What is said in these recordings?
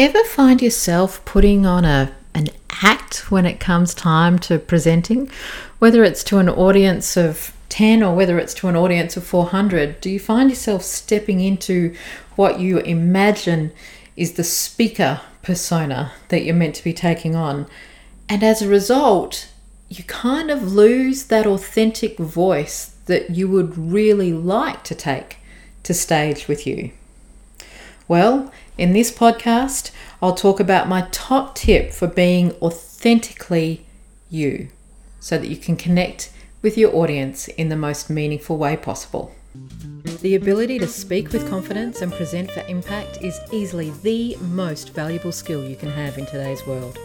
Ever find yourself putting on a an act when it comes time to presenting, whether it's to an audience of 10 or whether it's to an audience of 400, do you find yourself stepping into what you imagine is the speaker persona that you're meant to be taking on? And as a result, you kind of lose that authentic voice that you would really like to take to stage with you. Well, in this podcast, I'll talk about my top tip for being authentically you so that you can connect with your audience in the most meaningful way possible. The ability to speak with confidence and present for impact is easily the most valuable skill you can have in today's world.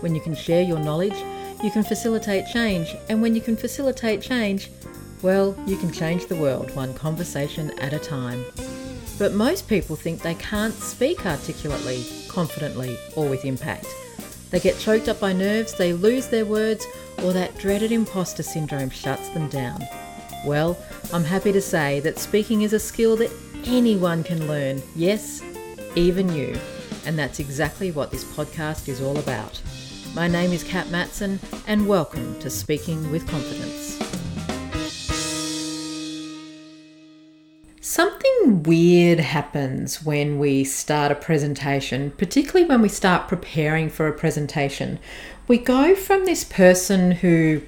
When you can share your knowledge, you can facilitate change, and when you can facilitate change, well, you can change the world one conversation at a time. But most people think they can't speak articulately, confidently, or with impact. They get choked up by nerves, they lose their words, or that dreaded imposter syndrome shuts them down. Well, I'm happy to say that speaking is a skill that anyone can learn. Yes, even you. And that's exactly what this podcast is all about. My name is Kat Mattsson, and welcome to Speaking with Confidence. Something weird happens when we start a presentation, particularly when we start preparing for a presentation. We go from this person who,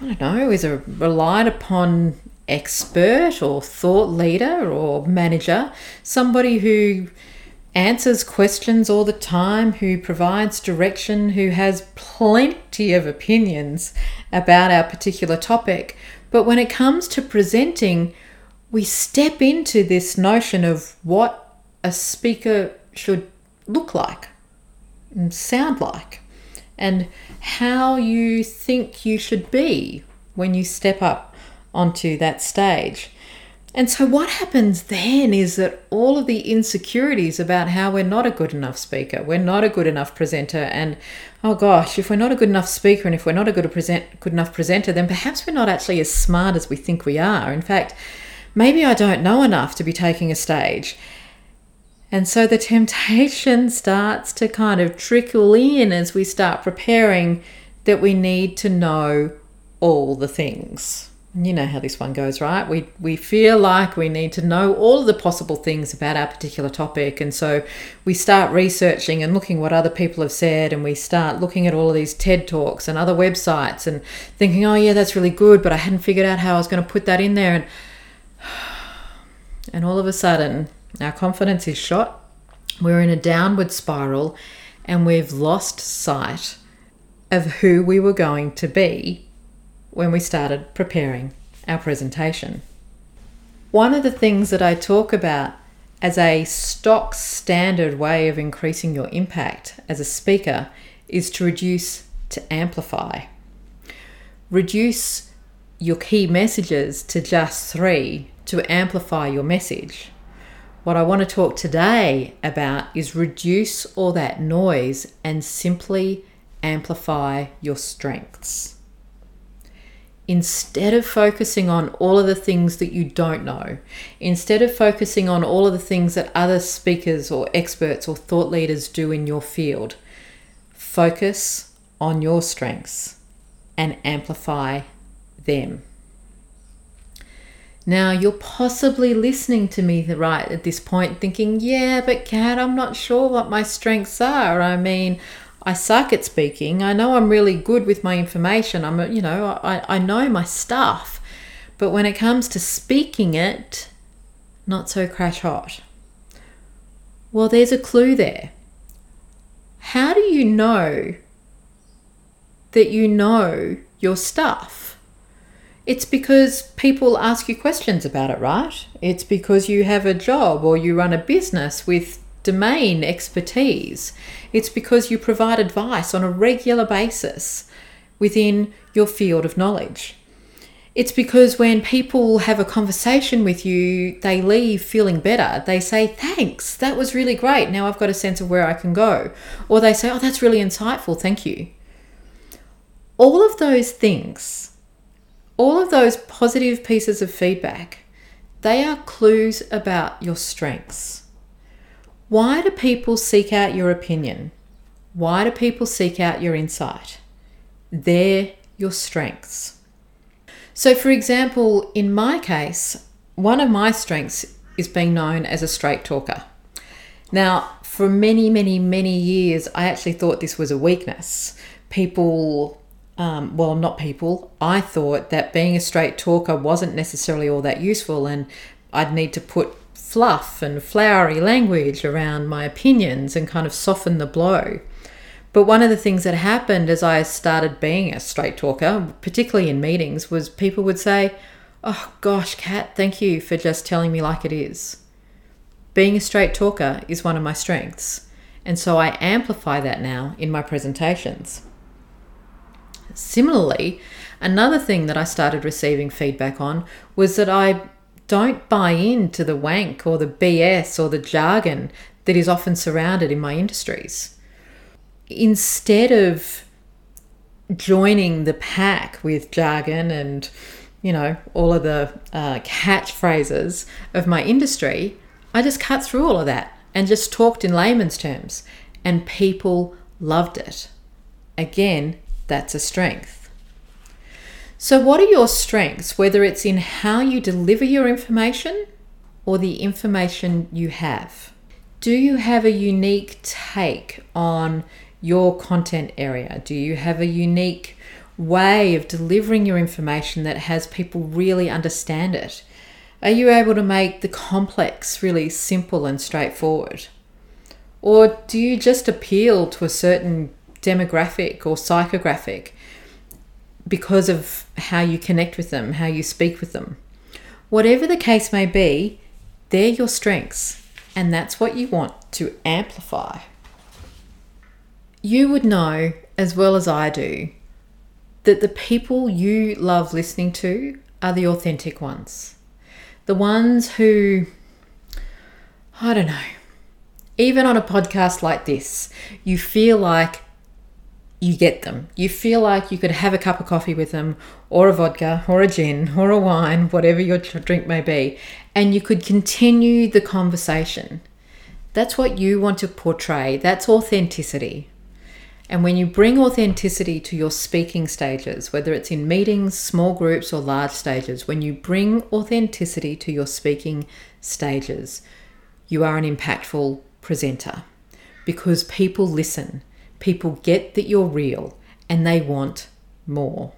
I don't know, is a relied upon expert or thought leader or manager, somebody who answers questions all the time, who provides direction, who has plenty of opinions about our particular topic. But when it comes to presenting, we step into this notion of what a speaker should look like and sound like, and how you think you should be when you step up onto that stage. And so, what happens then is that all of the insecurities about how we're not a good enough speaker, we're not a good enough presenter, and oh gosh, if we're not a good enough speaker and if we're not a good, present, good enough presenter, then perhaps we're not actually as smart as we think we are. In fact, maybe I don't know enough to be taking a stage. And so the temptation starts to kind of trickle in as we start preparing that we need to know all the things. You know how this one goes, right? We we feel like we need to know all of the possible things about our particular topic, and so we start researching and looking what other people have said, and we start looking at all of these TED talks and other websites, and thinking, oh yeah, that's really good, but I hadn't figured out how I was going to put that in there, and and all of a sudden, our confidence is shot. We're in a downward spiral, and we've lost sight of who we were going to be when we started preparing our presentation. One of the things that I talk about as a stock standard way of increasing your impact as a speaker is to reduce to amplify. Reduce your key messages to just three to amplify your message. What I want to talk today about is reduce all that noise and simply amplify your strengths. Instead of focusing on all of the things that you don't know, instead of focusing on all of the things that other speakers or experts or thought leaders do in your field, focus on your strengths and amplify them. Now, you're possibly listening to me right at this point thinking, yeah, but Kat, I'm not sure what my strengths are. I mean, I suck at speaking. I know I'm really good with my information. I'm, you know, I, I know my stuff. But when it comes to speaking it, not so crash hot. Well, there's a clue there. How do you know that you know your stuff? It's because people ask you questions about it, right? It's because you have a job or you run a business with domain expertise. It's because you provide advice on a regular basis within your field of knowledge. It's because when people have a conversation with you, they leave feeling better. They say, Thanks, that was really great. Now I've got a sense of where I can go. Or they say, Oh, that's really insightful. Thank you. All of those things all of those positive pieces of feedback, they are clues about your strengths. Why do people seek out your opinion? Why do people seek out your insight? They're your strengths. So, for example, in my case, one of my strengths is being known as a straight talker. Now, for many, many, many years, I actually thought this was a weakness. People, um, well, not people, I thought that being a straight talker wasn't necessarily all that useful and I'd need to put fluff and flowery language around my opinions and kind of soften the blow. But one of the things that happened as I started being a straight talker, particularly in meetings, was people would say, Oh gosh, Kat, thank you for just telling me like it is. Being a straight talker is one of my strengths, and so I amplify that now in my presentations. Similarly, another thing that I started receiving feedback on was that I don't buy into the wank or the BS or the jargon that is often surrounded in my industries. Instead of joining the pack with jargon and you know all of the uh, catchphrases of my industry, I just cut through all of that and just talked in layman's terms, and people loved it. Again, that's a strength. So, what are your strengths, whether it's in how you deliver your information or the information you have? Do you have a unique take on your content area? Do you have a unique way of delivering your information that has people really understand it? Are you able to make the complex really simple and straightforward? Or do you just appeal to a certain demographic or psychographic because of how you connect with them, how you speak with them. Whatever the case may be, they're your strengths, and that's what you want to amplify. You would know, as well as I do, that the people you love listening to are the authentic ones. The ones who, I don't know, even on a podcast like this, you feel like you get them. You feel like you could have a cup of coffee with them, or a vodka, or a gin, or a wine, whatever your drink may be, and you could continue the conversation. That's what you want to portray. That's authenticity. And when you bring authenticity to your speaking stages, whether it's in meetings, small groups, or large stages, when you bring authenticity to your speaking stages, you are an impactful presenter because people listen People get that you're real and they want more.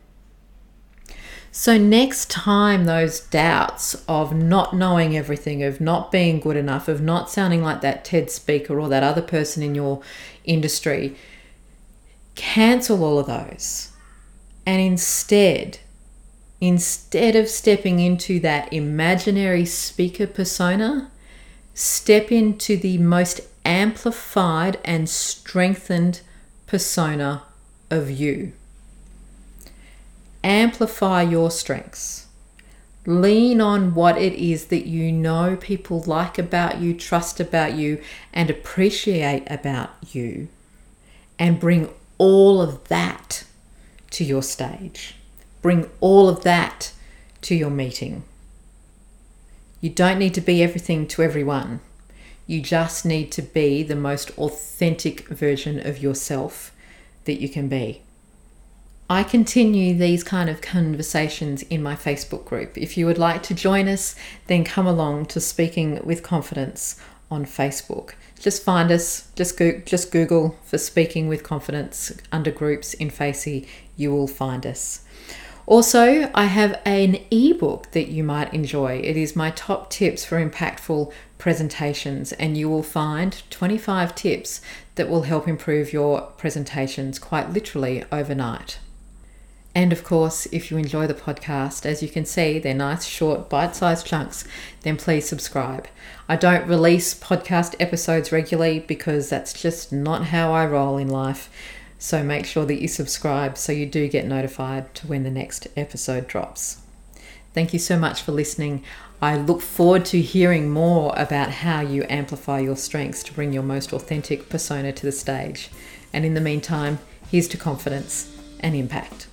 So, next time those doubts of not knowing everything, of not being good enough, of not sounding like that TED speaker or that other person in your industry, cancel all of those. And instead, instead of stepping into that imaginary speaker persona, step into the most amplified and strengthened persona of you. Amplify your strengths. Lean on what it is that you know people like about you, trust about you, and appreciate about you, and bring all of that to your stage. Bring all of that to your meeting. You don't need to be everything to everyone. You just need to be the most authentic version of yourself that you can be. I continue these kind of conversations in my Facebook group. If you would like to join us, then come along to Speaking with Confidence on Facebook. Just find us, just just Google for Speaking with Confidence under groups in Facey, you will find us. Also, I have an ebook that you might enjoy. It is my top tips for impactful presentations, and you will find 25 tips that will help improve your presentations quite literally overnight. And of course, if you enjoy the podcast, as you can see, they're nice, short, bite sized chunks, then please subscribe. I don't release podcast episodes regularly because that's just not how I roll in life. So make sure that you subscribe so you do get notified to when the next episode drops. Thank you so much for listening. I look forward to hearing more about how you amplify your strengths to bring your most authentic persona to the stage. And in the meantime, here's to confidence and impact.